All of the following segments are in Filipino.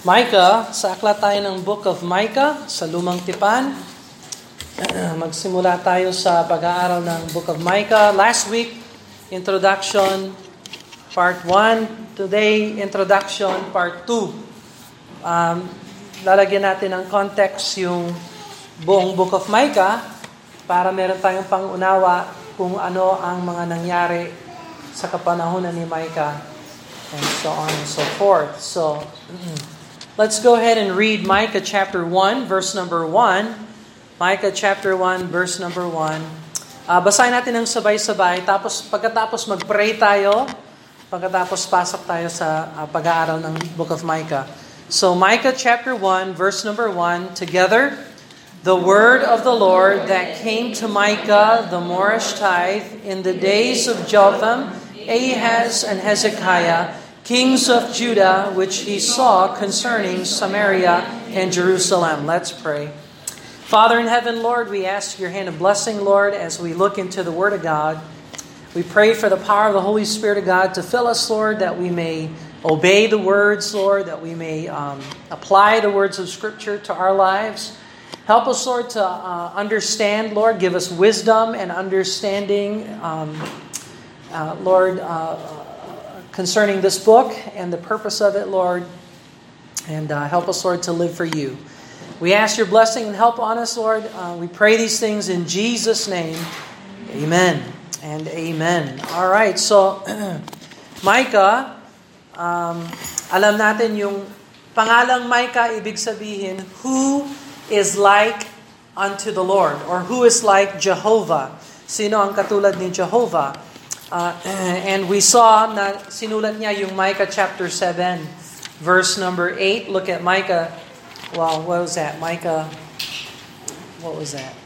Micah, sa aklat tayo ng Book of Micah sa Lumang Tipan. Magsimula tayo sa pag-aaral ng Book of Micah. Last week, introduction, part 1. Today, introduction, part 2. Um, lalagyan natin ng context yung buong Book of Micah para meron tayong pangunawa kung ano ang mga nangyari sa kapanahonan ni Micah and so on and so forth. So, Let's go ahead and read Micah chapter 1, verse number 1. Micah chapter 1, verse number 1. Uh, basahin natin ng sabay-sabay. Tapos pagkatapos mag-pray tayo, pagkatapos pasok tayo sa uh, pag-aaral ng Book of Micah. So Micah chapter 1, verse number 1, together. The word of the Lord that came to Micah the Morashtite in the days of Jotham, Ahaz, and Hezekiah, kings of Judah, which he saw concerning Samaria and Jerusalem. Let's pray. Father in heaven, Lord, we ask your hand of blessing, Lord, as we look into the Word of God. We pray for the power of the Holy Spirit of God to fill us, Lord, that we may obey the words, Lord, that we may um, apply the words of Scripture to our lives. Help us, Lord, to uh, understand, Lord. Give us wisdom and understanding, um, uh, Lord. Uh, concerning this book and the purpose of it, Lord. And uh, help us, Lord, to live for you. We ask your blessing and help on us, Lord. Uh, we pray these things in Jesus' name. Amen and amen. All right, so Micah, um, alam natin yung pangalang Micah, ibig sabihin, who is like unto the Lord or who is like Jehovah. Sino ang katulad ni Jehovah? Uh, and we saw na sinulat niya yung Micah chapter 7, verse number 8. Look at Micah. Well, what was that? Micah, what was that?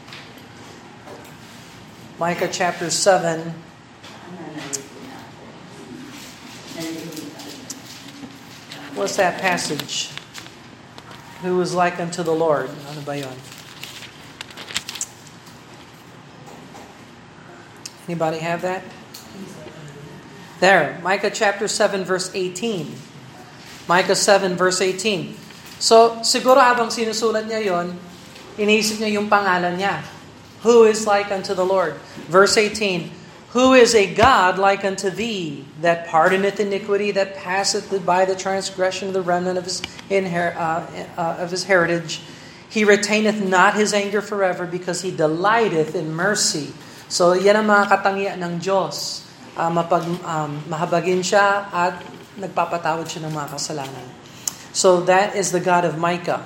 Micah chapter 7. What's that passage? Who was like unto the Lord? Ano ba yun? Anybody have that? There, Micah chapter 7 verse 18. Micah 7 verse 18. So, siguro habang sinusulat niya yon, iniisip niya yung pangalan niya. Who is like unto the Lord? Verse 18. Who is a God like unto thee, that pardoneth iniquity, that passeth by the transgression of the remnant of his, inher- uh, uh, of his heritage? He retaineth not his anger forever, because he delighteth in mercy. So, yan ang mga katangian ng Diyos uh, mapag, um, mahabagin siya at nagpapatawad siya ng mga kasalanan. So that is the God of Micah.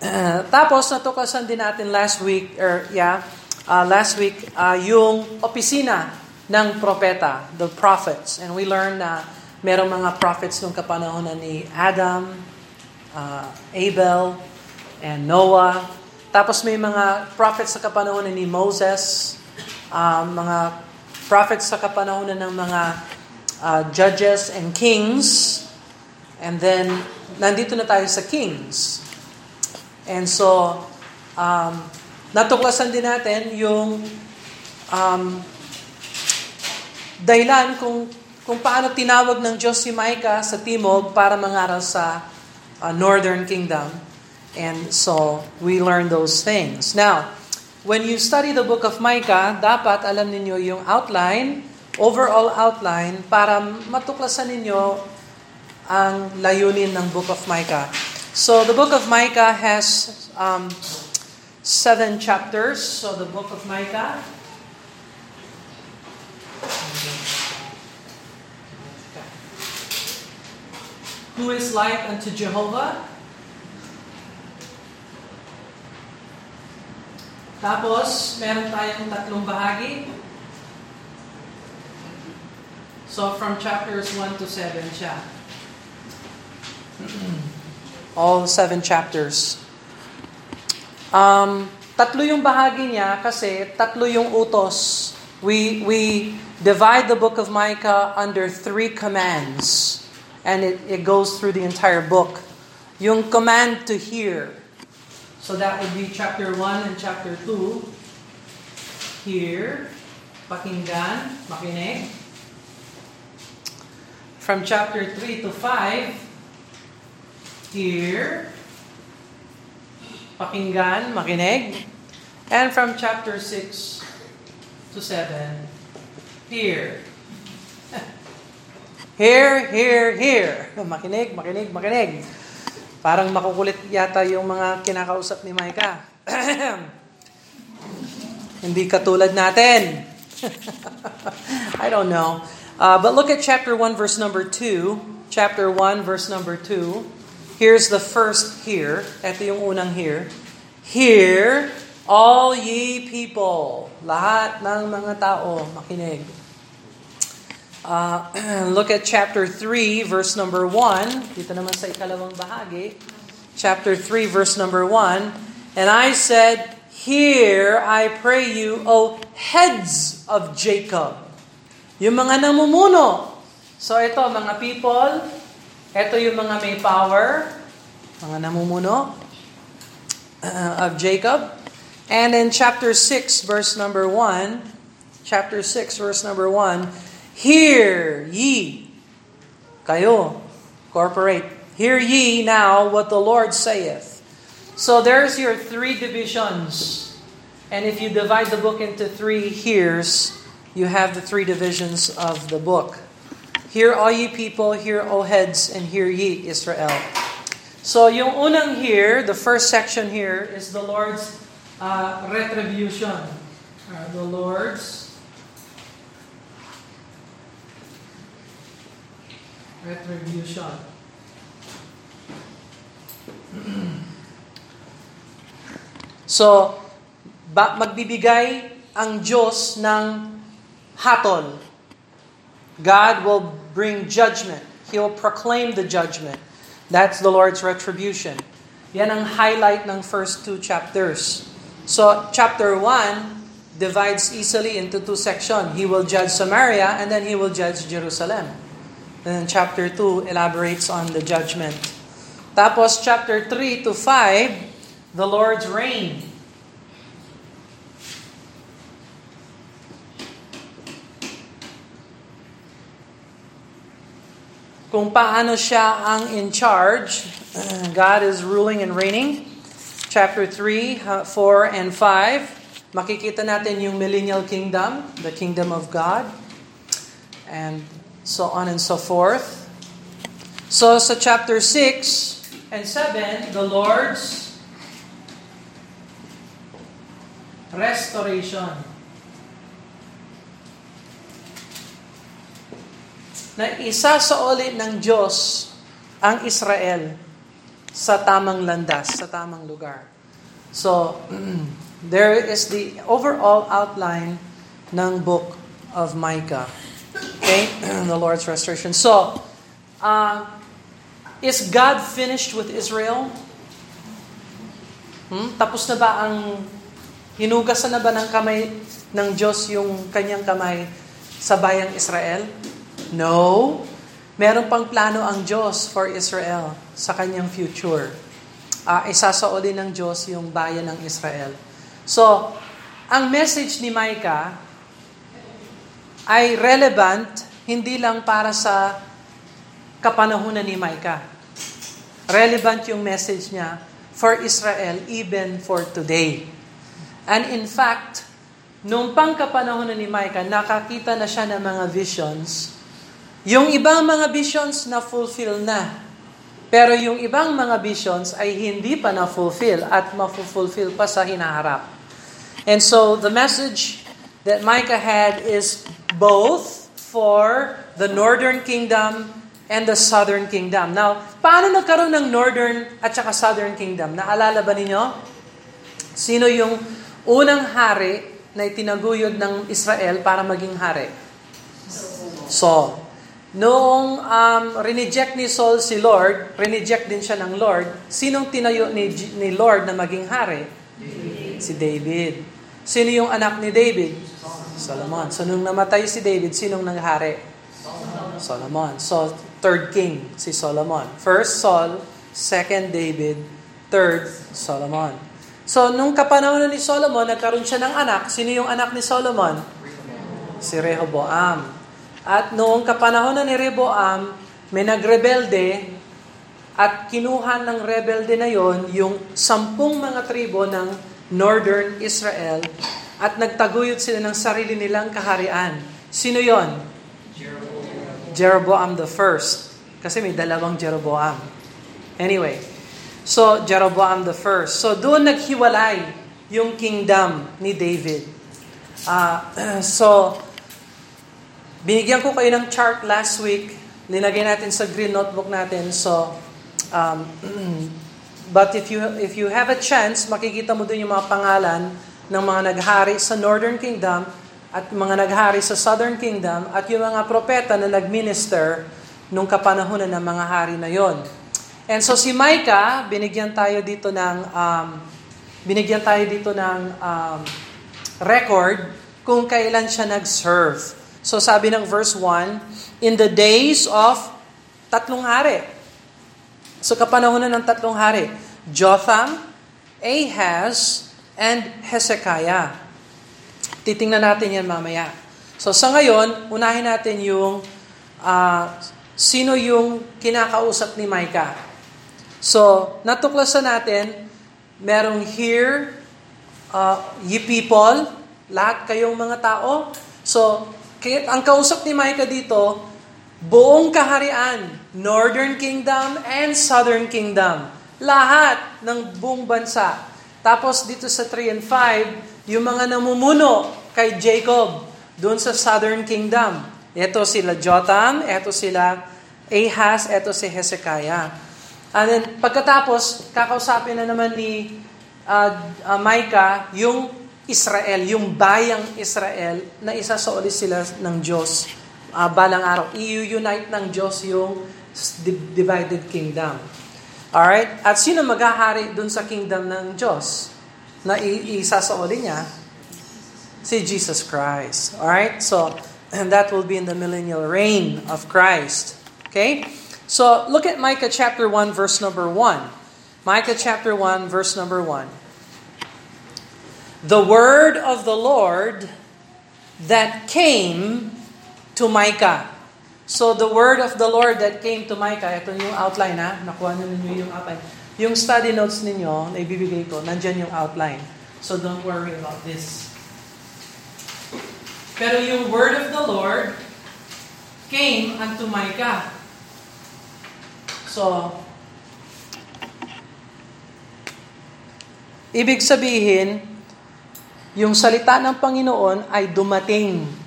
Uh, tapos natuklasan din natin last week or yeah, uh, last week uh, yung opisina ng propeta, the prophets. And we learned na merong mga prophets nung kapanahon ni Adam, uh, Abel, and Noah. Tapos may mga prophets sa kapanahon ni Moses, uh, mga prophets sa kapanahonan ng mga uh, judges and kings. And then, nandito na tayo sa kings. And so, um, natuklasan din natin yung um, dahilan kung, kung paano tinawag ng Diyos si Micah sa Timog para mangaral sa uh, Northern Kingdom. And so, we learn those things. Now, when you study the book of Micah, dapat alam ninyo yung outline, overall outline, para matuklasan ninyo ang layunin ng book of Micah. So the book of Micah has um, seven chapters. So the book of Micah. Who is like unto Jehovah? Tapos, meron tayong tatlong bahagi. So, from chapters 1 to 7 siya. All seven chapters. Um, tatlo yung bahagi niya kasi tatlo yung utos. We, we divide the book of Micah under three commands. And it, it goes through the entire book. Yung command to hear. So that would be chapter 1 and chapter 2. Here, pakinggan, makinig. From chapter 3 to 5, hear, pakinggan, makinig. And from chapter 6 to 7, hear. hear, hear, hear. Makinig, makinig, makinig. Parang makukulit yata yung mga kinakausap ni Micah. Hindi katulad natin. I don't know. Uh, but look at chapter 1, verse number 2. Chapter 1, verse number 2. Here's the first here. Ito yung unang here. Hear, all ye people. Lahat ng mga tao, makinig. Uh, look at chapter 3, verse number 1. Dito naman sa ikalawang bahagi. Chapter 3, verse number 1. And I said, Hear, I pray you, O heads of Jacob. Yung mga namumuno. So ito, mga people, ito yung mga may power, mga namumuno uh, of Jacob. And in chapter 6, verse number 1, chapter 6, verse number 1, Hear ye, kayo, corporate, hear ye now what the Lord saith. So there's your three divisions. And if you divide the book into three hears, you have the three divisions of the book. Hear all ye people, hear O heads, and hear ye Israel. So yung unang here, the first section here, is the Lord's uh, retribution. Uh, the Lord's retribution. So, ba, magbibigay ang Diyos ng hatol. God will bring judgment. He will proclaim the judgment. That's the Lord's retribution. Yan ang highlight ng first two chapters. So, chapter 1 divides easily into two sections. He will judge Samaria and then he will judge Jerusalem. And then chapter 2 elaborates on the judgment. Tapos chapter 3 to 5 the Lord's reign. Kung paano siya ang in charge, God is ruling and reigning. Chapter 3, 4, and 5, makikita natin yung millennial kingdom, the kingdom of God, and so on and so forth. So sa chapter 6 and 7, the Lord's restoration. Na isa sa ulit ng Diyos ang Israel sa tamang landas, sa tamang lugar. So, there is the overall outline ng book of Micah. Okay? the Lord's restoration. So, uh, is God finished with Israel? Hmm? Tapos na ba ang Hinugasan na ba ng kamay ng Diyos yung kanyang kamay sa bayang Israel? No. Meron pang plano ang Diyos for Israel sa kanyang future. Uh, isasaolin ng Diyos yung bayan ng Israel. So, ang message ni Micah ay relevant hindi lang para sa kapanahunan ni Micah. Relevant yung message niya for Israel even for today. And in fact, nung pangkapanahon ni Micah, nakakita na siya ng mga visions. Yung ibang mga visions na fulfill na. Pero yung ibang mga visions ay hindi pa na-fulfill at ma-fulfill pa sa hinaharap. And so the message that Micah had is both for the northern kingdom and the southern kingdom. Now, paano nagkaroon ng northern at saka southern kingdom? Naalala ba ninyo? Sino yung unang hari na itinaguyod ng Israel para maging hari? Saul. Noong um, rineject ni Saul si Lord, rineject din siya ng Lord, sinong tinayo ni, ni Lord na maging hari? David. Si David. Sino yung anak ni David? Solomon. So nung namatay si David, sinong nanghari? Solomon. So third king, si Solomon. First Saul, second David, third Solomon. So, nung kapanahon ni Solomon, nagkaroon siya ng anak. Sino yung anak ni Solomon? Si Rehoboam. At noong kapanahon ni Rehoboam, may nagrebelde At kinuha ng rebelde na yon yung sampung mga tribo ng northern Israel at nagtaguyod sila ng sarili nilang kaharian. Sino yon? Jeroboam. The first. Kasi may dalawang Jeroboam. Anyway, so Jeroboam the first. So doon naghiwalay yung kingdom ni David. Uh, so, binigyan ko kayo ng chart last week. Linagay natin sa green notebook natin. So, um, but if you if you have a chance, makikita mo din yung mga pangalan ng mga naghari sa Northern Kingdom at mga naghari sa Southern Kingdom at yung mga propeta na nagminister nung kapanahonan ng mga hari na yon. And so si Micah, binigyan tayo dito ng um, binigyan tayo dito ng um, record kung kailan siya nag-serve. So sabi ng verse 1, in the days of tatlong hari. So kapanahonan ng tatlong hari, Jotham, Ahaz, and Hezekiah. Titingnan natin yan mamaya. So sa ngayon, unahin natin yung uh, sino yung kinakausap ni Micah. So, natuklasan natin, merong here, uh, ye people, lahat kayong mga tao. So, ang kausap ni Micah dito, buong kaharian, Northern Kingdom and Southern Kingdom. Lahat ng buong bansa. Tapos dito sa 3 and 5, yung mga namumuno kay Jacob doon sa Southern Kingdom. Ito sila Jotham, ito sila Ahaz, ito si Hezekiah. And then pagkatapos, kakausapin na naman ni uh, uh, Micah yung Israel, yung bayang Israel na isa sa ulit sila ng Diyos uh, balang araw. I-unite ng Diyos yung divided kingdom. Alright? At sino maghahari dun sa kingdom ng Diyos na isa sa uli niya? Si Jesus Christ. Alright? So, and that will be in the millennial reign of Christ. Okay? So, look at Micah chapter 1 verse number 1. Micah chapter 1 verse number 1 the word of the Lord that came to Micah. So the word of the Lord that came to Micah, ito yung outline ha, nakuha na ninyo yung outline. Yung study notes ninyo, na ibibigay ko, nandyan yung outline. So don't worry about this. Pero yung word of the Lord came unto Micah. So, ibig sabihin, yung salita ng Panginoon ay dumating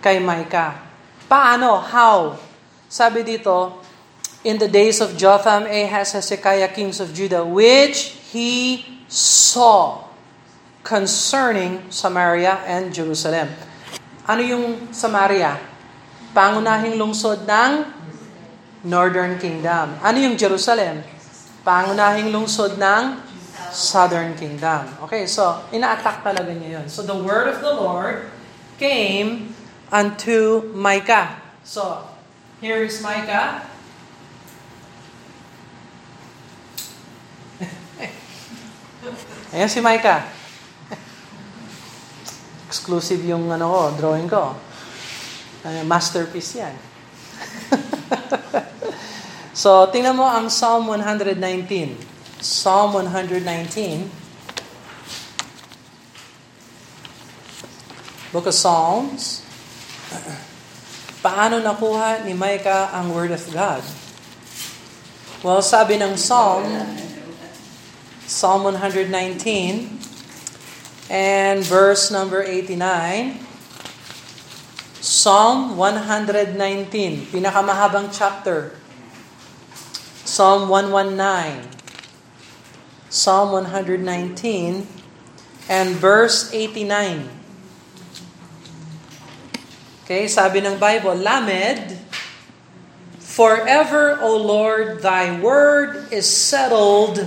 kay Micah. Paano? How? Sabi dito, in the days of Jotham, Ahaz, Hezekiah, kings of Judah, which he saw concerning Samaria and Jerusalem. Ano yung Samaria? Pangunahing lungsod ng Northern Kingdom. Ano yung Jerusalem? Pangunahing lungsod ng southern kingdom. Okay, so ina-attack talaga niya yun. So the word of the Lord came unto Micah. So, here is Micah. Ayan si Micah. Exclusive yung ano ko, drawing ko. Uh, masterpiece yan. so, tingnan mo ang Psalm 119. Psalm 119. Book of Psalms. Paano nakuha ni Micah ang Word of God? Well, sabi ng Psalm, Psalm 119, and verse number 89, Psalm 119, pinakamahabang chapter. Psalm 119. Psalm 119 and verse 89. Okay, sabi ng Bible, Lamed, Forever, O Lord, Thy word is settled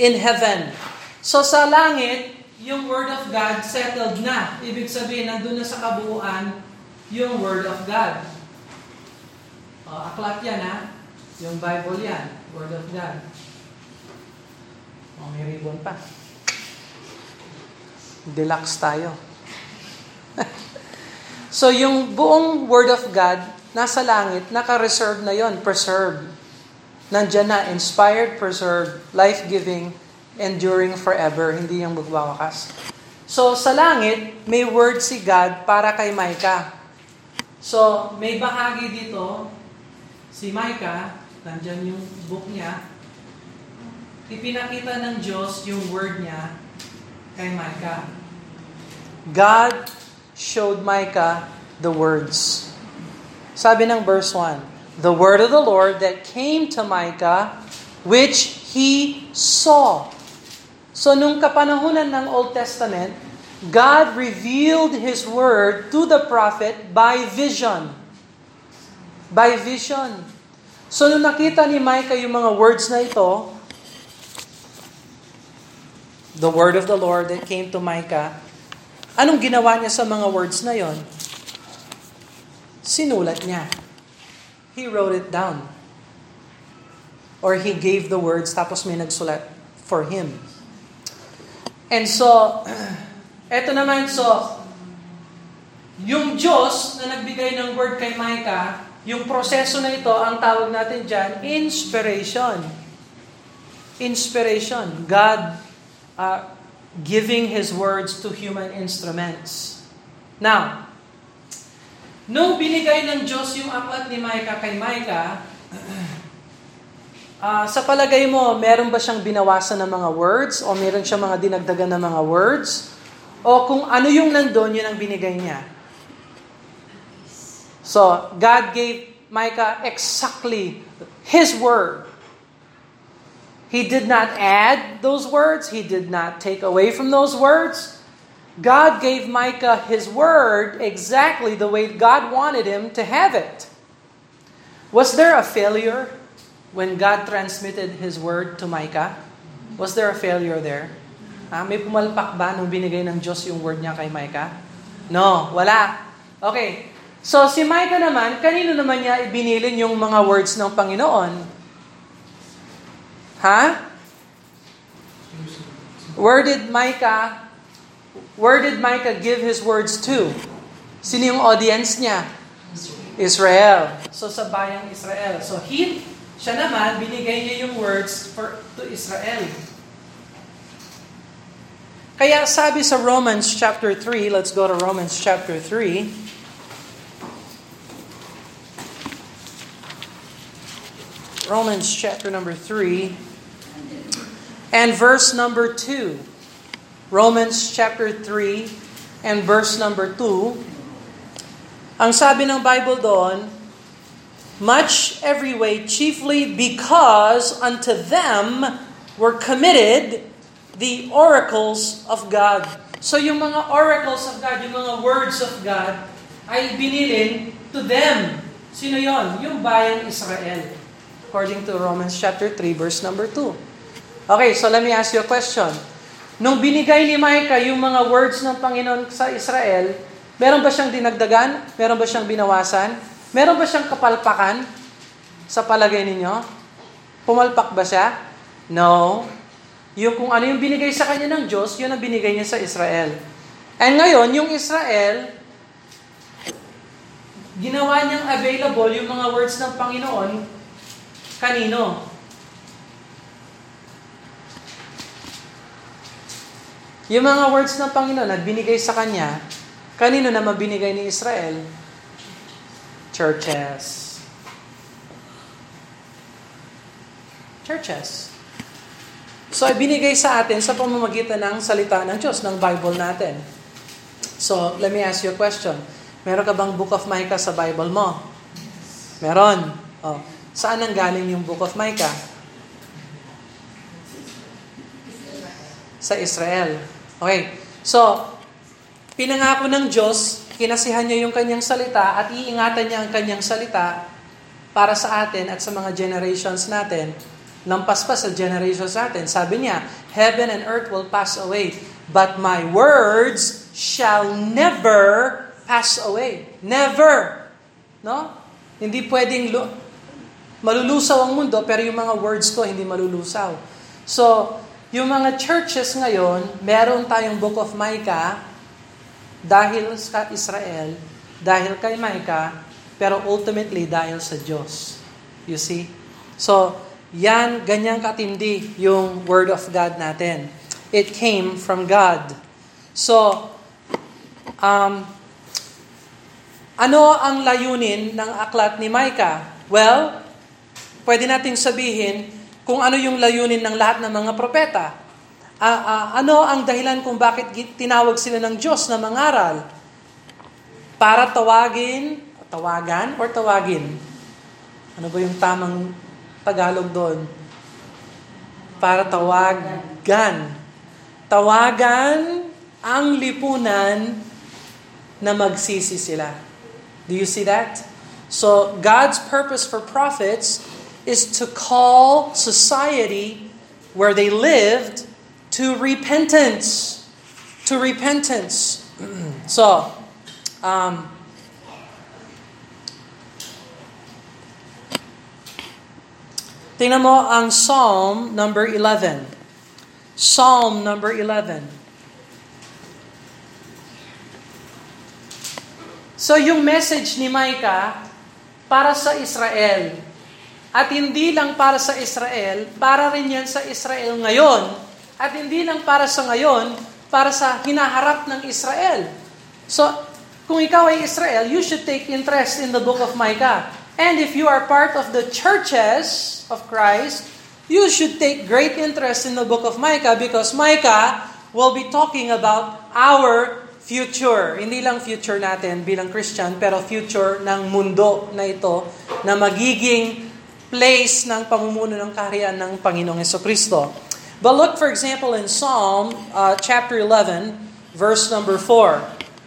in heaven. So sa langit, yung word of God settled na. Ibig sabihin, nandun na sa kabuuan yung word of God. O, aklat yan ha. Yung Bible yan, word of God. Oh, may ribbon pa. Deluxe tayo. so yung buong Word of God, nasa langit, naka-reserve na yon, preserved. Nandyan na, inspired, preserved, life-giving, enduring forever. Hindi yung magwawakas. So, sa langit, may word si God para kay Micah. So, may bahagi dito, si Micah, nandyan yung book niya, ipinakita ng Diyos yung word niya kay Micah. God showed Micah the words. Sabi ng verse 1, the word of the Lord that came to Micah, which he saw. So nung kapanahunan ng Old Testament, God revealed His word to the prophet by vision. By vision. So nung nakita ni Micah yung mga words na ito, the word of the Lord that came to Micah, anong ginawa niya sa mga words na yon? Sinulat niya. He wrote it down. Or he gave the words tapos may nagsulat for him. And so, eto naman, so, yung Diyos na nagbigay ng word kay Micah, yung proseso na ito, ang tawag natin dyan, inspiration. Inspiration. God uh, giving His words to human instruments. Now, Nung binigay ng Diyos yung aklat ni Micah kay Micah, uh, sa palagay mo, meron ba siyang binawasan ng mga words? O meron siyang mga dinagdagan ng mga words? O kung ano yung nandun, yun ang binigay niya? So, God gave Micah exactly His word. He did not add those words. He did not take away from those words. God gave Micah his word exactly the way God wanted him to have it. Was there a failure when God transmitted his word to Micah? Was there a failure there? Ah, may pumalpak ba nung binigay ng Diyos yung word niya kay Micah? No, wala. Okay. So si Micah naman, kanino naman niya ibinilin yung mga words ng Panginoon? Ha? Where did Micah Where did Micah give his words to? Sino yung audience niya? Israel. So sa bayang Israel. So he, siya naman, binigay niya yung words for, to Israel. Kaya sabi sa Romans chapter 3, let's go to Romans chapter 3. Romans chapter number 3 and verse number 2. Romans chapter 3 and verse number 2, ang sabi ng Bible doon, much every way, chiefly because unto them were committed the oracles of God. So yung mga oracles of God, yung mga words of God, ay binilin to them. Sino yon? Yung bayang Israel. According to Romans chapter 3, verse number 2. Okay, so let me ask you a question. Nung binigay ni Micah yung mga words ng Panginoon sa Israel, meron ba siyang dinagdagan? Meron ba siyang binawasan? Meron ba siyang kapalpakan sa palagay ninyo? Pumalpak ba siya? No. Yung kung ano yung binigay sa kanya ng Diyos, yun ang binigay niya sa Israel. And ngayon, yung Israel, ginawa niyang available yung mga words ng Panginoon kanino? Yung mga words ng Panginoon na binigay sa Kanya, kanino na mabinigay ni Israel? Churches. Churches. So, ibinigay sa atin sa pamamagitan ng salita ng Diyos, ng Bible natin. So, let me ask you a question. Meron ka bang Book of Micah sa Bible mo? Meron. Oh. Saan ang galing yung Book of Micah? Sa Israel. Okay. So, pinangako ng Diyos, kinasihan niya yung kanyang salita at iingatan niya ang kanyang salita para sa atin at sa mga generations natin. Lampas pa sa generations natin. Sabi niya, Heaven and earth will pass away, but my words shall never pass away. Never. No? Hindi pwedeng lu- malulusaw ang mundo, pero yung mga words ko hindi malulusaw. So, yung mga churches ngayon, meron tayong Book of Micah dahil sa Israel, dahil kay Micah, pero ultimately dahil sa Diyos. You see? So, Yan, ganyang katindi yung Word of God natin. It came from God. So, um, ano ang layunin ng aklat ni Micah? Well, pwede nating sabihin kung ano yung layunin ng lahat ng mga propeta. Uh, uh, ano ang dahilan kung bakit tinawag sila ng Diyos na mangaral? Para tawagin, tawagan or tawagin? Ano ba yung tamang Tagalog doon. Para tawagan. Tawagan ang lipunan na magsisi sila. Do you see that? So, God's purpose for prophets is to call society where they lived to repentance. To repentance. so, um, Tingnan mo ang Psalm number 11. Psalm number 11. So yung message ni Micah para sa Israel. At hindi lang para sa Israel, para rin yan sa Israel ngayon. At hindi lang para sa ngayon, para sa hinaharap ng Israel. So, kung ikaw ay Israel, you should take interest in the book of Micah. And if you are part of the churches of Christ, you should take great interest in the book of Micah because Micah will be talking about our future. Hindi lang future natin bilang Christian, pero future ng mundo na ito na magiging place ng pamumuno ng kaharian ng Panginoong Kristo. But look, for example, in Psalm uh, chapter 11, verse number 4.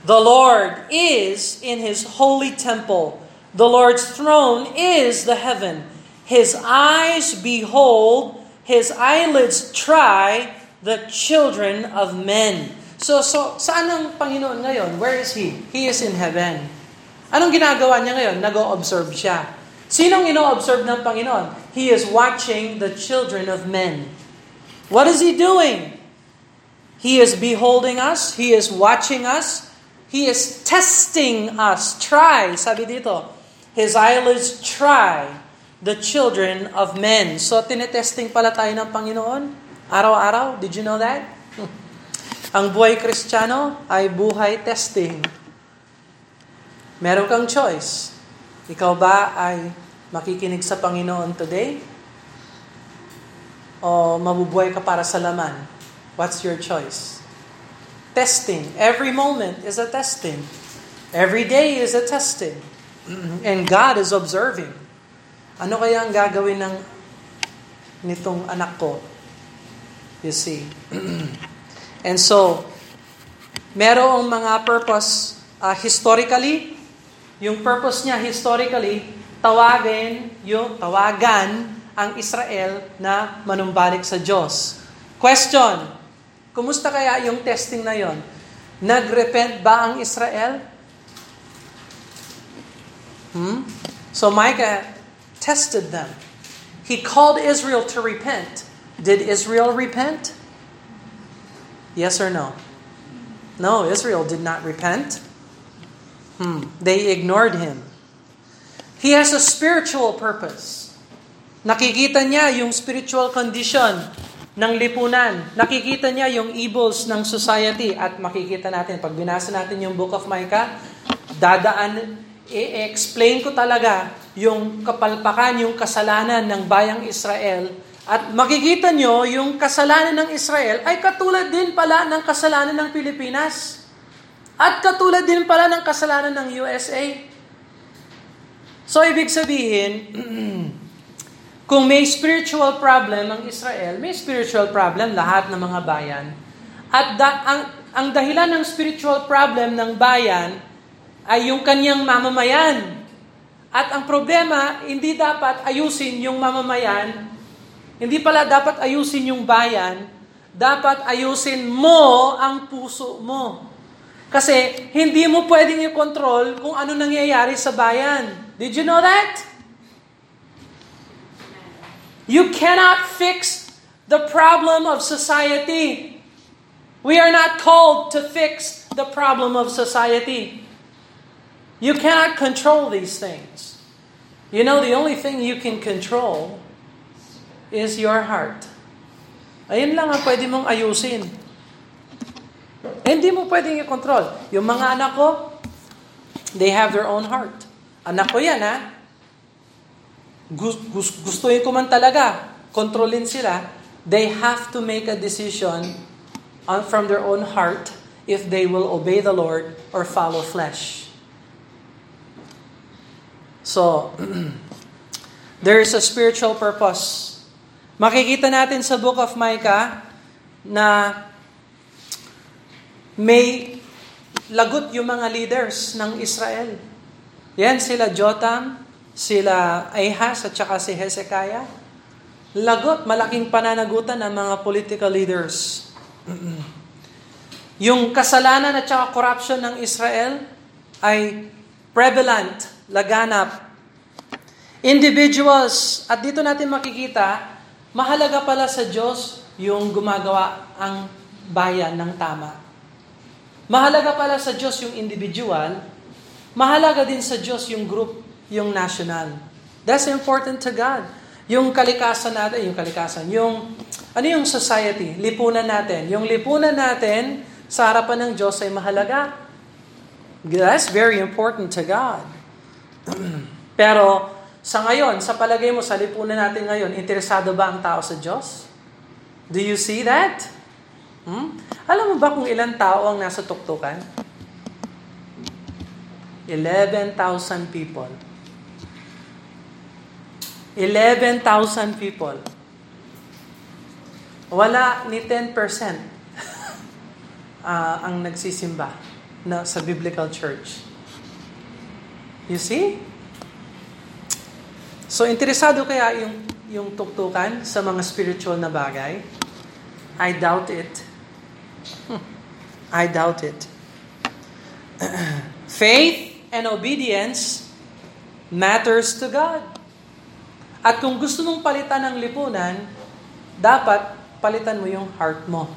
The Lord is in His holy temple. The Lord's throne is the heaven. His eyes behold, his eyelids try the children of men. So, so saan ang Panginoon ngayon? Where is He? He is in heaven. Anong ginagawa niya ngayon? Nag-o-observe siya. Sinong ino-observe ng Panginoon? He is watching the children of men. What is He doing? He is beholding us. He is watching us. He is testing us. Try, sabi dito. His eyelids try the children of men. So, tinetesting pala tayo ng Panginoon. Araw-araw. Did you know that? Ang buhay kristyano ay buhay testing. Meron kang choice. Ikaw ba ay makikinig sa Panginoon today? O mabubuhay ka para sa laman? What's your choice? Testing. Every moment is a testing. Every day is a testing. And God is observing. Ano kaya ang gagawin ng nitong anak ko? You see. and so, merong mga purpose uh, historically. Yung purpose niya historically, tawagin, yung tawagan ang Israel na manumbalik sa Diyos. Question, kumusta kaya yung testing na yon? Nagrepent ba ang Israel? Hmm? So Micah tested them. He called Israel to repent. Did Israel repent? Yes or no? No, Israel did not repent. Hmm. They ignored him. He has a spiritual purpose. Nakikita niya yung spiritual condition ng lipunan. Nakikita niya yung evils ng society at makikita natin, pag binasa natin yung book of Micah, dadaan i-explain ko talaga yung kapalpakan, yung kasalanan ng bayang Israel. At makikita nyo, yung kasalanan ng Israel ay katulad din pala ng kasalanan ng Pilipinas. At katulad din pala ng kasalanan ng USA. So, ibig sabihin, kung may spiritual problem ang Israel, may spiritual problem lahat ng mga bayan. At da- ang, ang dahilan ng spiritual problem ng bayan ay yung kanyang mamamayan. At ang problema, hindi dapat ayusin yung mamamayan, hindi pala dapat ayusin yung bayan, dapat ayusin mo ang puso mo. Kasi hindi mo pwedeng i-control kung ano nangyayari sa bayan. Did you know that? You cannot fix the problem of society. We are not called to fix the problem of society. You cannot control these things. You know, the only thing you can control is your heart. Ayun lang ang pwede mong ayusin. Hindi mo pwedeng i-control. Yung mga anak ko, they have their own heart. Anak ko yan, ha? Gustuin ko man talaga, kontrolin sila. They have to make a decision on, from their own heart if they will obey the Lord or follow flesh. So, there is a spiritual purpose. Makikita natin sa book of Micah na may lagot yung mga leaders ng Israel. Yan sila Jotam, sila Ahaz at saka si Hezekiah. Lagot, malaking pananagutan ng mga political leaders. yung kasalanan at saka corruption ng Israel ay prevalent, laganap. Individuals, at dito natin makikita, mahalaga pala sa Diyos yung gumagawa ang bayan ng tama. Mahalaga pala sa Diyos yung individual, mahalaga din sa Diyos yung group, yung national. That's important to God. Yung kalikasan natin, yung kalikasan, yung, ano yung society, lipunan natin. Yung lipunan natin sa harapan ng Diyos ay mahalaga. That's very important to God. Pero sa ngayon, sa palagay mo, sa lipunan natin ngayon, interesado ba ang tao sa Diyos? Do you see that? Hmm? Alam mo ba kung ilang tao ang nasa tuktukan? 11,000 people. 11,000 people. Wala ni 10% uh, ang nagsisimba na sa biblical church. You see? So, interesado kaya yung, yung tuktukan sa mga spiritual na bagay? I doubt it. I doubt it. Faith and obedience matters to God. At kung gusto mong palitan ng lipunan, dapat palitan mo yung heart mo.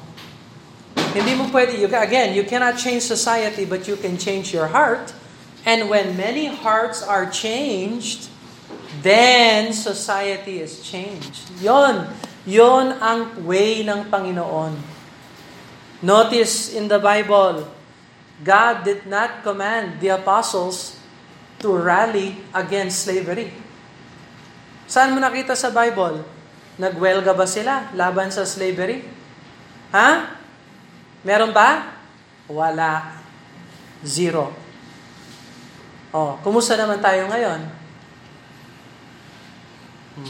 Hindi mo pwede, you, again, you cannot change society, but you can change your heart. And when many hearts are changed, then society is changed. Yon, yon ang way ng Panginoon. Notice in the Bible, God did not command the apostles to rally against slavery. Saan mo nakita sa Bible? Nagwelga ba sila laban sa slavery? Ha? Meron ba? Wala. Zero. Oh, kumusta naman tayo ngayon?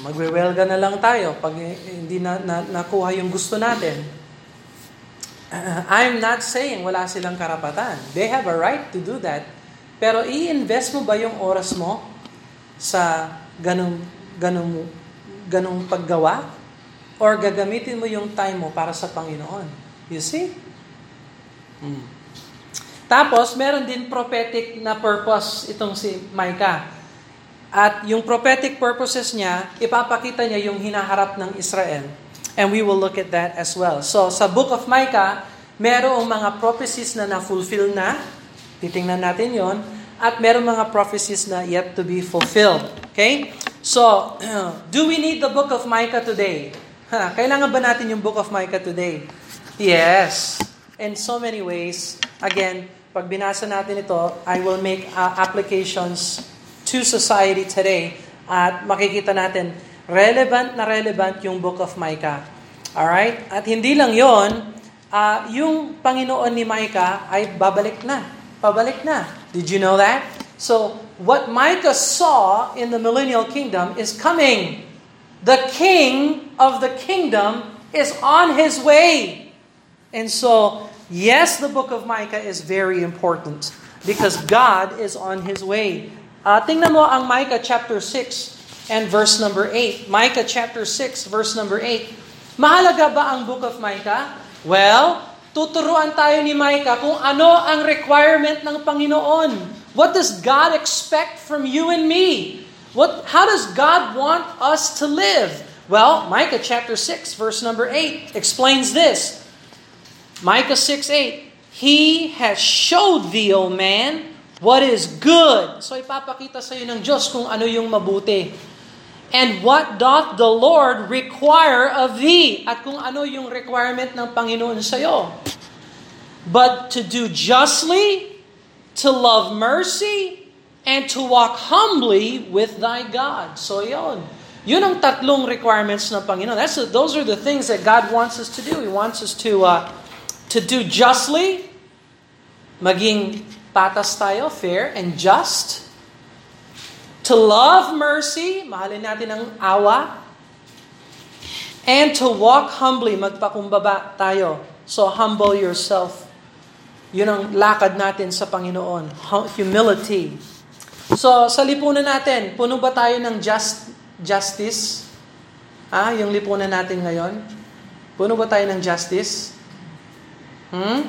Magwewelga na lang tayo pag hindi na, na nakuha yung gusto natin. I'm not saying wala silang karapatan. They have a right to do that. Pero i-invest mo ba yung oras mo sa ganong, ganong, ganong paggawa? Or gagamitin mo yung time mo para sa Panginoon? You see? Hmm. Tapos, meron din prophetic na purpose itong si Micah. At yung prophetic purposes niya, ipapakita niya yung hinaharap ng Israel. And we will look at that as well. So, sa book of Micah, merong mga prophecies na na-fulfill na. Titingnan natin yon At merong mga prophecies na yet to be fulfilled. Okay? So, do we need the book of Micah today? Ha, kailangan ba natin yung book of Micah today? Yes. In so many ways. Again, pag binasa natin ito, I will make uh, applications to society today at makikita natin relevant na relevant yung book of Micah. Alright? At hindi lang yon uh, yung Panginoon ni Micah ay babalik na. Pabalik na. Did you know that? So, what Micah saw in the millennial kingdom is coming. The king of the kingdom is on his way. And so, yes, the book of Micah is very important because God is on his way. Uh, tingnan mo ang Micah chapter 6 and verse number 8. Micah chapter 6, verse number 8. Mahalaga ba ang book of Micah? Well, tuturuan tayo ni Micah kung ano ang requirement ng Panginoon. What does God expect from you and me? What, how does God want us to live? Well, Micah chapter 6, verse number 8 explains this. Micah 6, 8. He has showed thee, O man, what is good. So ipapakita sa iyo ng Diyos kung ano yung mabuti. And what doth the Lord require of thee? At kung ano yung requirement ng Panginoon sa'yo. But to do justly, to love mercy, and to walk humbly with thy God. So yon. Yun ang tatlong requirements ng Panginoon. That's, those are the things that God wants us to do. He wants us to, uh, to do justly, maging patas tayo, fair and just, to love mercy, mahalin natin ang awa, and to walk humbly, magpakumbaba tayo. So humble yourself. Yun ang lakad natin sa Panginoon. Humility. So, sa lipunan natin, puno ba tayo ng just, justice? Ah, yung lipunan natin ngayon? Puno ba tayo ng justice? Hmm?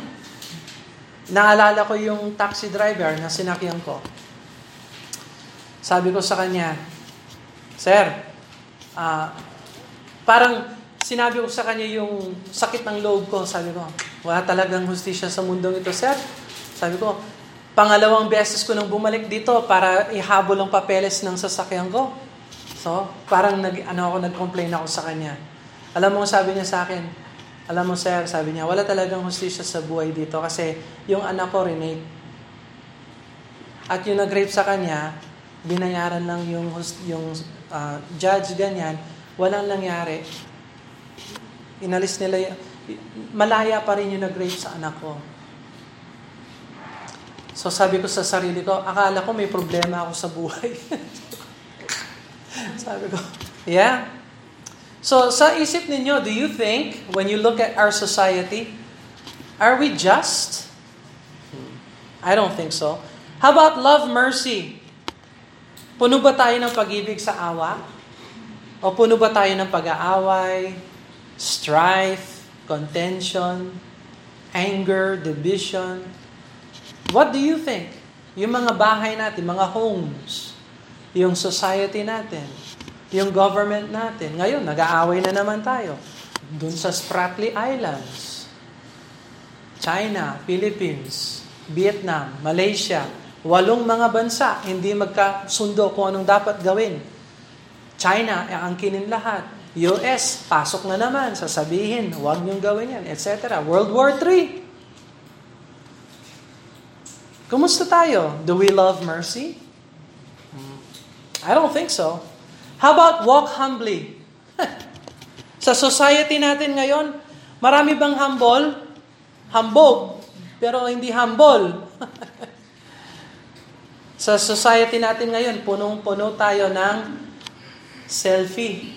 Naalala ko yung taxi driver na sinakyan ko. Sabi ko sa kanya, Sir, uh, parang sinabi ko sa kanya yung sakit ng loob ko. Sabi ko, wala talagang hustisya sa mundong ito, Sir. Sabi ko, pangalawang beses ko nang bumalik dito para ihabol ang papeles ng sasakyan ko. So, parang nag, ano ako, nag-complain ako sa kanya. Alam mo, sabi niya sa akin, alam mo, sir, sabi niya, wala talagang hustisya sa buhay dito kasi yung anak ko, Renate. At yung nag-rape sa kanya, binayaran lang yung, yung uh, judge, ganyan, walang nangyari. Inalis nila, malaya pa rin yung nag-rape sa anak ko. So sabi ko sa sarili ko, akala ko may problema ako sa buhay. sabi ko, yeah. So sa isip ninyo, do you think, when you look at our society, are we just? I don't think so. How about love, mercy? Puno ba tayo ng pag-ibig sa awa? O puno ba tayo ng pag-aaway, strife, contention, anger, division? What do you think? Yung mga bahay natin, mga homes, yung society natin, yung government natin. Ngayon, nag-aaway na naman tayo. Doon sa Spratly Islands, China, Philippines, Vietnam, Malaysia, Walong mga bansa, hindi magkasundo kung anong dapat gawin. China, ang kinin lahat. US, pasok na naman, sasabihin, huwag niyong gawin yan, etc. World War III. Kumusta tayo? Do we love mercy? Hmm. I don't think so. How about walk humbly? Sa society natin ngayon, marami bang humble? Hambog, pero hindi humble. Sa society natin ngayon, punong-puno tayo ng selfie.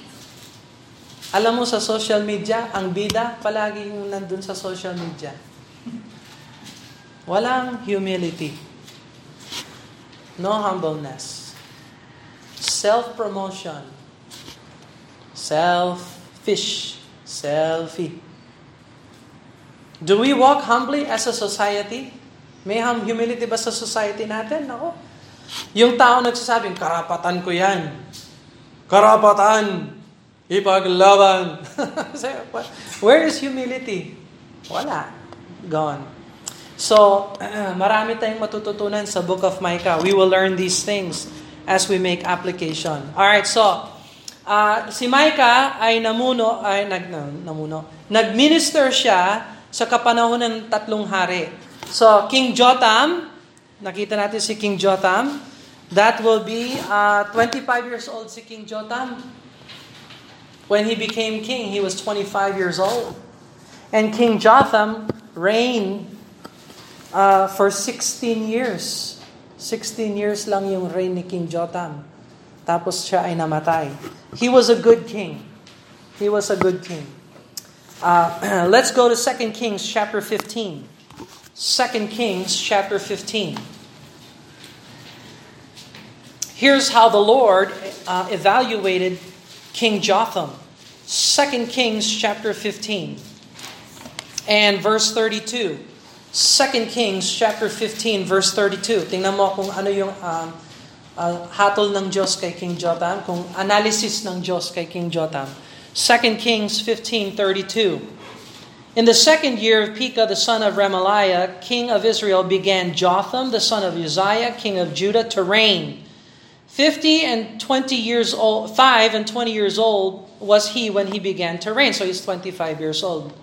Alam mo sa social media, ang bida palaging nandun sa social media. Walang humility. No humbleness. Self-promotion. Selfish. Selfie. Do we walk humbly as a society? May humility ba sa society natin? Ako, yung tao nagsasabing, karapatan ko yan. Karapatan. Ipaglaban. Where is humility? Wala. Gone. So, marami tayong matututunan sa book of Micah. We will learn these things as we make application. Alright, so, uh, si Micah ay namuno, ay nag, namuno, nagminister siya sa kapanahon ng tatlong hari. So, King Jotham, Nakita natin si King Jotham. That will be uh, 25 years old si King Jotham. When he became king, he was 25 years old. And King Jotham reigned uh, for 16 years. 16 years lang yung reign ni King Jotham. Tapos siya ay namatay. He was a good king. He was a good king. Uh, let's go to 2 Kings chapter 15. 2 Kings chapter 15. Here's how the Lord uh, evaluated King Jotham. 2 Kings chapter 15 and verse 32. 2 Kings chapter 15 verse 32. Tingnan mo kung ano yung um, uh, hatol ng Diyos kay King Jotham, kung analysis ng Diyos kay King Jotham. 2 Kings 15:32. In the second year of Pekah, the son of Remaliah, king of Israel, began Jotham, the son of Uzziah, king of Judah, to reign. 50 and 20 years old, 5 and 20 years old was he when he began to reign. So he's 25 years old.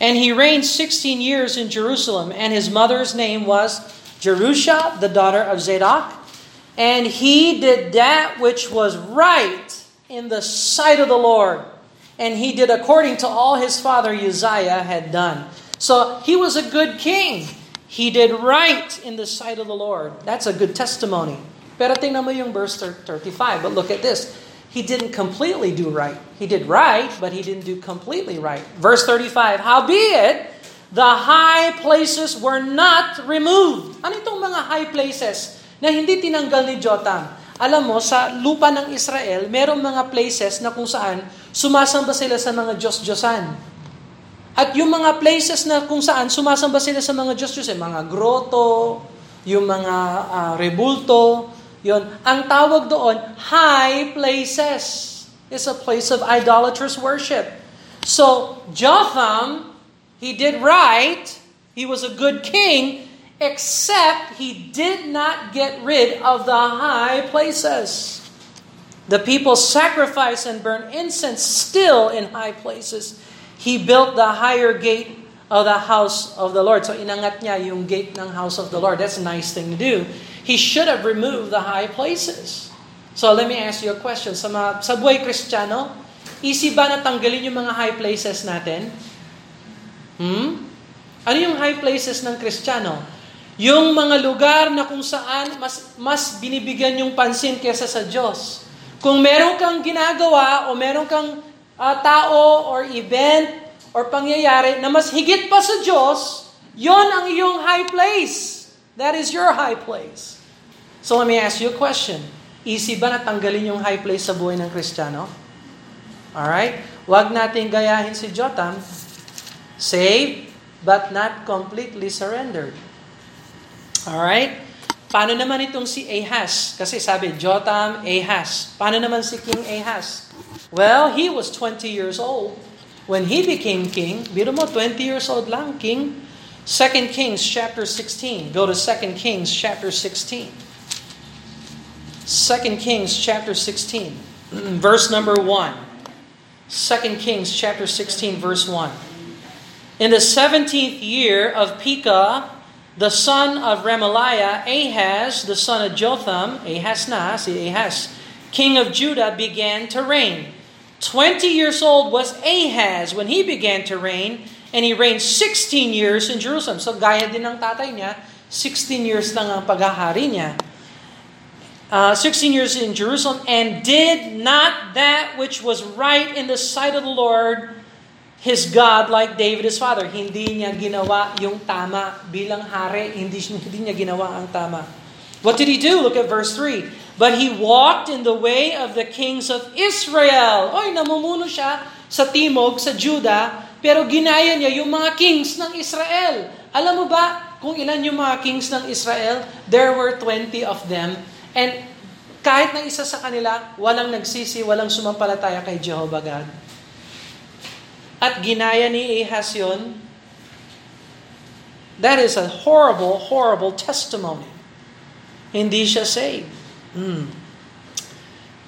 And he reigned 16 years in Jerusalem, and his mother's name was Jerusha, the daughter of Zadok. And he did that which was right in the sight of the Lord. And he did according to all his father Uzziah had done. So he was a good king. He did right in the sight of the Lord. That's a good testimony. Pero tingnan mo yung verse 35. But look at this. He didn't completely do right. He did right, but he didn't do completely right. Verse 35, Howbeit, the high places were not removed. Ano itong mga high places na hindi tinanggal ni Jotam? Alam mo, sa lupa ng Israel, merong mga places na kung saan sumasamba sila sa mga Diyos-Diyosan. At yung mga places na kung saan sumasamba sila sa mga Diyos-Diyosan, mga groto, yung mga uh, rebulto, Yon, ang tawag doon, high places. It's a place of idolatrous worship. So, Jotham, he did right. He was a good king, except he did not get rid of the high places. The people sacrifice and burn incense still in high places. He built the higher gate of the house of the Lord. So inangat niya yung gate ng house of the Lord. That's a nice thing to do. He should have removed the high places. So let me ask you a question. Sa, mga, sa buhay kristyano, easy ba na tanggalin yung mga high places natin? Hmm? Ano yung high places ng kristyano? Yung mga lugar na kung saan mas, mas binibigyan yung pansin kesa sa Diyos. Kung meron kang ginagawa o meron kang uh, tao or event or pangyayari na mas higit pa sa Diyos, yon ang iyong high place. That is your high place. So let me ask you a question. Easy ba na tanggalin yung high place sa buhay ng Kristiyano? Alright? Huwag natin gayahin si Jotam. Saved, but not completely surrendered. Alright? Paano naman itong si Ahaz? Kasi sabi, Jotam, Ahaz. Paano naman si King Ahaz? Well, he was 20 years old when he became king. Biro mo, 20 years old lang, king. 2 Kings chapter 16. Go to 2 Kings chapter 16. 2 Kings chapter 16, verse number 1. 2 Kings chapter 16, verse 1. In the 17th year of Pekah, the son of Remaliah, Ahaz, the son of Jotham, Ahaz na, si Ahaz, king of Judah, began to reign. 20 years old was Ahaz when he began to reign, and he reigned 16 years in Jerusalem. So gaya din ng tatay niya, 16 years lang ang paghahari niya uh, 16 years in Jerusalem and did not that which was right in the sight of the Lord his God like David his father. Hindi niya ginawa yung tama bilang hari, hindi, hindi niya ginawa ang tama. What did he do? Look at verse 3. But he walked in the way of the kings of Israel. Oy, namumuno siya sa timog, sa Judah, pero ginaya niya yung mga kings ng Israel. Alam mo ba kung ilan yung mga kings ng Israel? There were 20 of them And kahit na isa sa kanila, walang nagsisi, walang sumampalataya kay Jehovah God. At ginaya ni Ahaz yun, that is a horrible, horrible testimony. Hindi siya saved. Mm.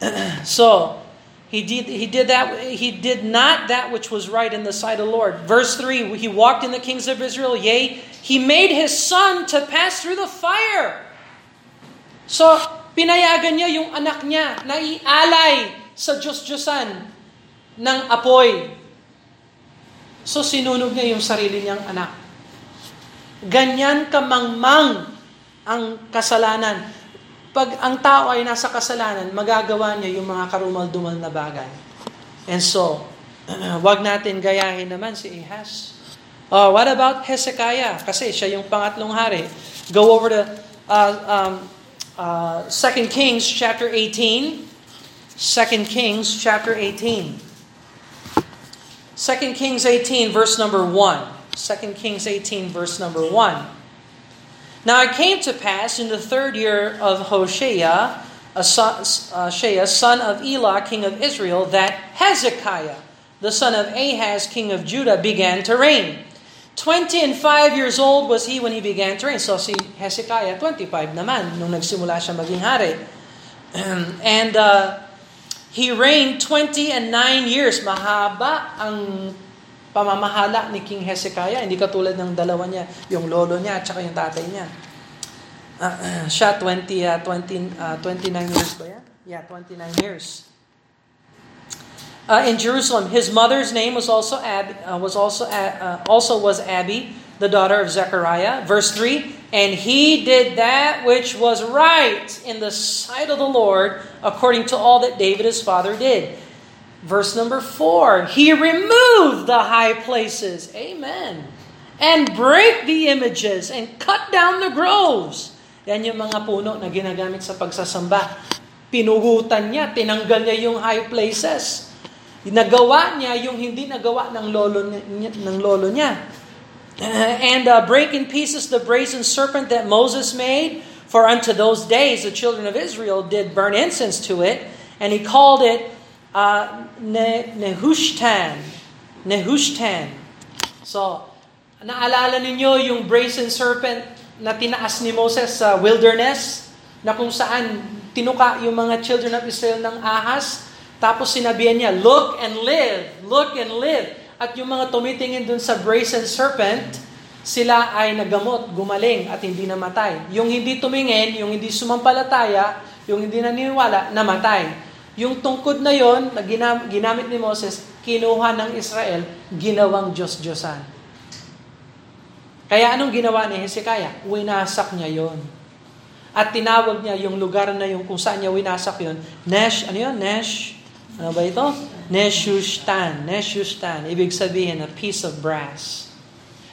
so, he did, he did that he did not that which was right in the sight of the Lord. Verse 3, he walked in the kings of Israel, yea, he made his son to pass through the fire. So, Pinayagan niya yung anak niya na ialay sa Diyos-Diyosan ng apoy. So sinunog niya yung sarili niyang anak. Ganyan kamangmang ang kasalanan. Pag ang tao ay nasa kasalanan, magagawa niya yung mga karumal-dumal na bagay. And so, wag natin gayahin naman si Ahaz. Uh, what about Hezekiah? Kasi siya yung pangatlong hari. Go over to uh, um, uh, 2 Kings chapter 18. 2 Kings chapter 18. 2 Kings 18, verse number 1. 2 Kings 18, verse number 1. Now it came to pass in the third year of Hoshea, son, uh, Shea, son of Elah, king of Israel, that Hezekiah, the son of Ahaz, king of Judah, began to reign. 20 and 5 years old was he when he began to reign. So si Hezekiah, 25 naman, nung nagsimula siya maging hari. and uh, he reigned 20 and 9 years. Mahaba ang pamamahala ni King Hezekiah. Hindi katulad ng dalawa niya, yung lolo niya at saka yung tatay niya. Uh, uh, siya 20, uh, 20, uh, 29 years ba yan? Yeah, 29 years. Uh, in Jerusalem, his mother's name was also Ab, uh, was also uh, also was Abby, the daughter of Zechariah. Verse 3 And he did that which was right in the sight of the Lord, according to all that David his father did. Verse number 4 He removed the high places. Amen. And break the images and cut down the groves. Yan yung mga puno na ginagamit sa pagsasamba. Pinugutan niya, tinanggal niya yung high places. Nagawa niya yung hindi nagawa ng lolo niya. Ng lolo niya. and uh, break in pieces the brazen serpent that Moses made. For unto those days the children of Israel did burn incense to it, and he called it uh, ne- Nehushtan. Nehushtan. So, naalala ninyo yung brazen serpent na tinaas ni Moses sa wilderness, na kung saan tinuka yung mga children of Israel ng ahas, tapos sinabihan niya, look and live, look and live. At yung mga tumitingin dun sa brazen serpent, sila ay nagamot, gumaling at hindi namatay. Yung hindi tumingin, yung hindi sumampalataya, yung hindi naniniwala, namatay. Yung tungkod na yon na ginamit ni Moses, kinuha ng Israel, ginawang Diyos-Diyosan. Kaya anong ginawa ni Hezekiah? Winasak niya yon. At tinawag niya yung lugar na yung kung saan niya winasak yon, Nesh, ano yun? Nesh, ano ba ito? Neshushtan. Neshushtan. Ibig sabihin, a piece of brass.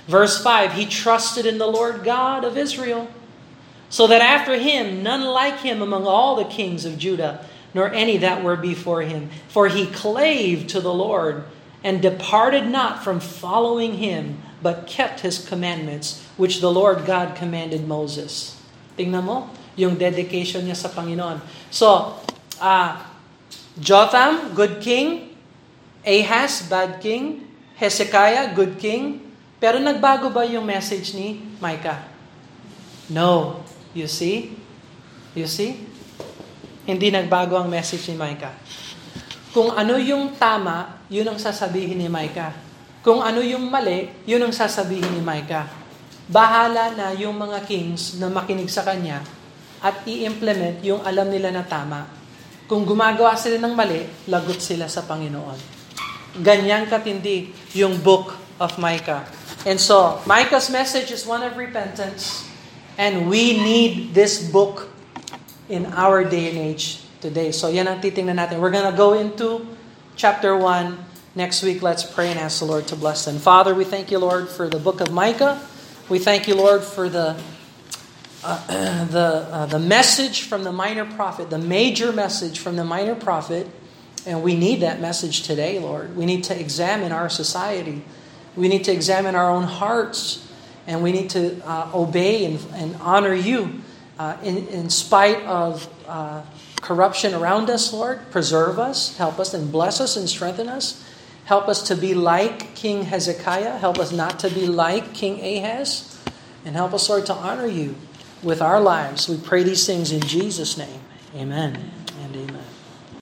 Verse 5, He trusted in the Lord God of Israel, so that after him none like him among all the kings of Judah, nor any that were before him. For he clave to the Lord, and departed not from following him, but kept his commandments, which the Lord God commanded Moses. Tingnan mo, yung dedication niya sa Panginoon. So, uh, Jotham, good king. Ahaz, bad king. Hezekiah, good king. Pero nagbago ba yung message ni Micah? No. You see? You see? Hindi nagbago ang message ni Micah. Kung ano yung tama, yun ang sasabihin ni Micah. Kung ano yung mali, yun ang sasabihin ni Micah. Bahala na yung mga kings na makinig sa kanya at i-implement yung alam nila na tama kung gumagawa sila ng mali, lagot sila sa Panginoon. Ganyan katindi yung book of Micah. And so, Micah's message is one of repentance. And we need this book in our day and age today. So, yan ang titingnan natin. We're gonna go into chapter 1 next week. Let's pray and ask the Lord to bless them. Father, we thank you, Lord, for the book of Micah. We thank you, Lord, for the uh, the, the message from the minor prophet, the major message from the minor prophet, and we need that message today, Lord. We need to examine our society. We need to examine our own hearts, and we need to uh, obey and, and, honor you uh, in, in spite of uh, corruption around us, Lord. Preserve us, help us, and bless us and strengthen us. Help us to be like King Hezekiah. Help us not to be like King Ahaz. And help us, Lord, to honor you with our lives. We pray these things in Jesus' name. Amen.